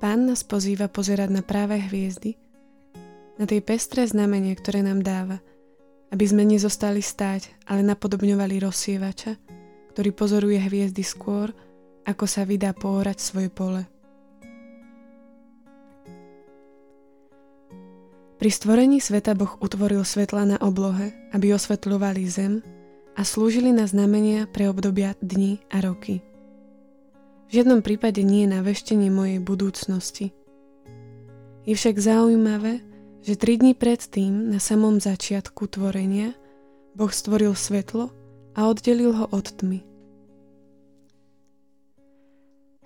Pán nás pozýva pozerať na práve hviezdy, na tie pestré znamenie, ktoré nám dáva, aby sme nezostali stáť, ale napodobňovali rozsievača, ktorý pozoruje hviezdy skôr, ako sa vydá poorať svoje pole. Pri stvorení sveta Boh utvoril svetla na oblohe, aby osvetľovali zem a slúžili na znamenia pre obdobia dní a roky. V žiadnom prípade nie na veštenie mojej budúcnosti. Je však zaujímavé, že tri dní predtým, na samom začiatku tvorenia, Boh stvoril svetlo a oddelil ho od tmy.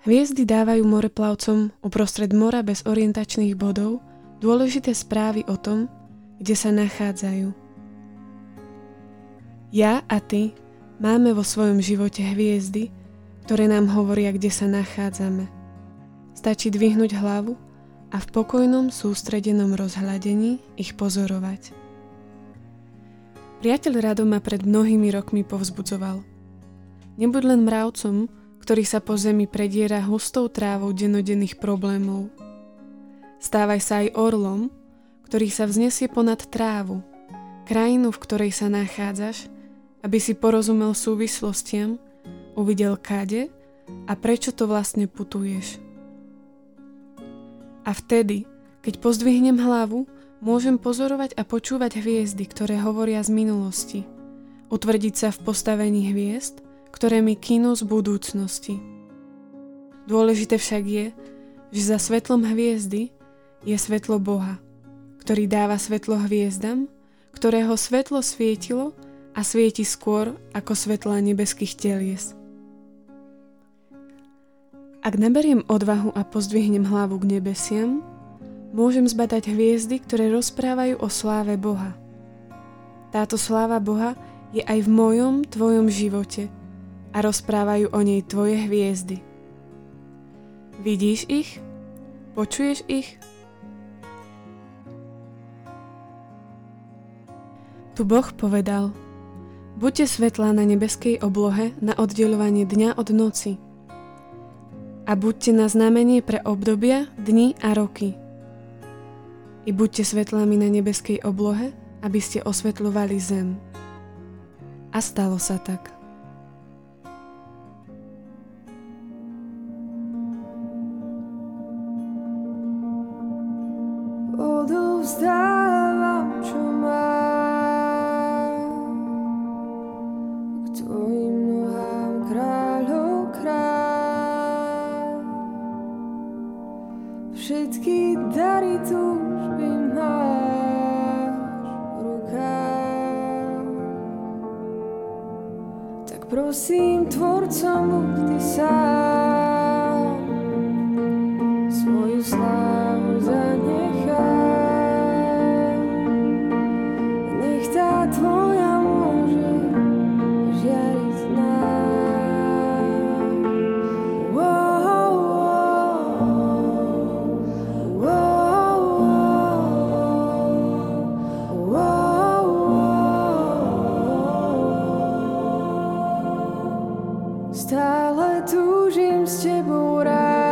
Hviezdy dávajú moreplavcom uprostred mora bez orientačných bodov dôležité správy o tom, kde sa nachádzajú. Ja a ty máme vo svojom živote hviezdy, ktoré nám hovoria, kde sa nachádzame. Stačí dvihnúť hlavu a v pokojnom sústredenom rozhľadení ich pozorovať. Priateľ Rado ma pred mnohými rokmi povzbudzoval. Nebuď len mravcom, ktorý sa po zemi prediera hustou trávou denodenných problémov – Stávaj sa aj orlom, ktorý sa vznesie ponad trávu, krajinu, v ktorej sa nachádzaš, aby si porozumel súvislostiam, uvidel kade a prečo to vlastne putuješ. A vtedy, keď pozdvihnem hlavu, môžem pozorovať a počúvať hviezdy, ktoré hovoria z minulosti, utvrdiť sa v postavení hviezd, ktoré mi kino z budúcnosti. Dôležité však je, že za svetlom hviezdy je svetlo Boha, ktorý dáva svetlo hviezdam, ktorého svetlo svietilo a svieti skôr ako svetla nebeských telies. Ak naberiem odvahu a pozdvihnem hlavu k nebesiam, môžem zbadať hviezdy, ktoré rozprávajú o sláve Boha. Táto sláva Boha je aj v mojom, tvojom živote a rozprávajú o nej tvoje hviezdy. Vidíš ich? Počuješ ich? Tu Boh povedal, buďte svetlá na nebeskej oblohe na oddelovanie dňa od noci a buďte na znamenie pre obdobia, dni a roky. I buďte svetlami na nebeskej oblohe, aby ste osvetľovali zem. A stalo sa tak. Prosím, tvorcom buď ty sám, stále túžim s tebou rád.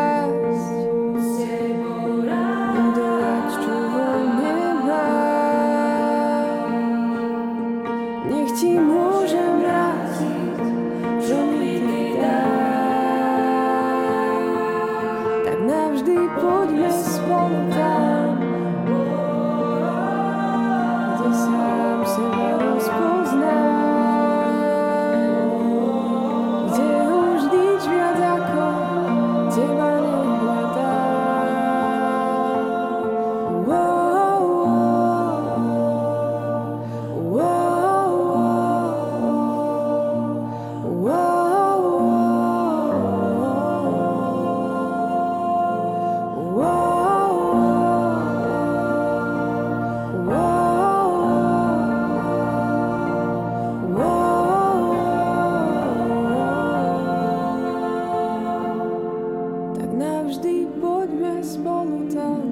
navždy poďme spolu tam,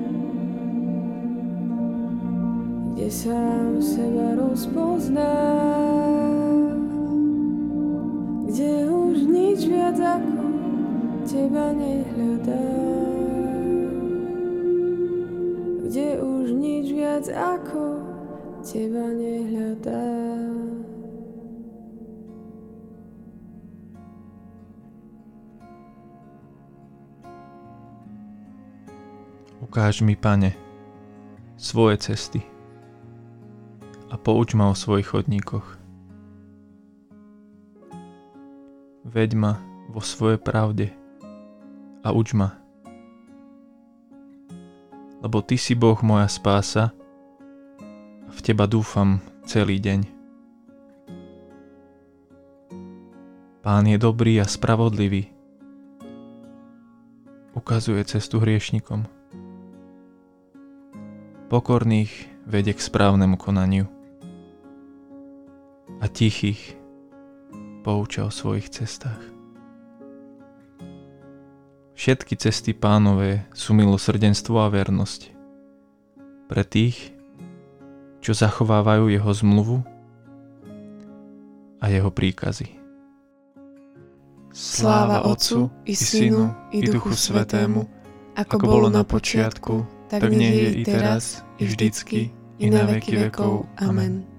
kde sám seba rozpozná, kde už nič viac ako teba nehľadá, kde už nič viac ako teba nehľadá. Ukáž mi, pane, svoje cesty a pouč ma o svojich chodníkoch. Veď ma vo svojej pravde a uč ma, lebo Ty si Boh moja spása a v Teba dúfam celý deň. Pán je dobrý a spravodlivý. Ukazuje cestu hriešnikom. Pokorných vedie k správnemu konaniu a tichých pouča o svojich cestách. Všetky cesty pánové sú milosrdenstvo a vernosť. Pre tých, čo zachovávajú jeho zmluvu a jeho príkazy. Sláva Otcu i Synu i Duchu Svetému, ako bolo na počiatku, tak nech je i teraz, i vždycky, i na veky vekov. Amen.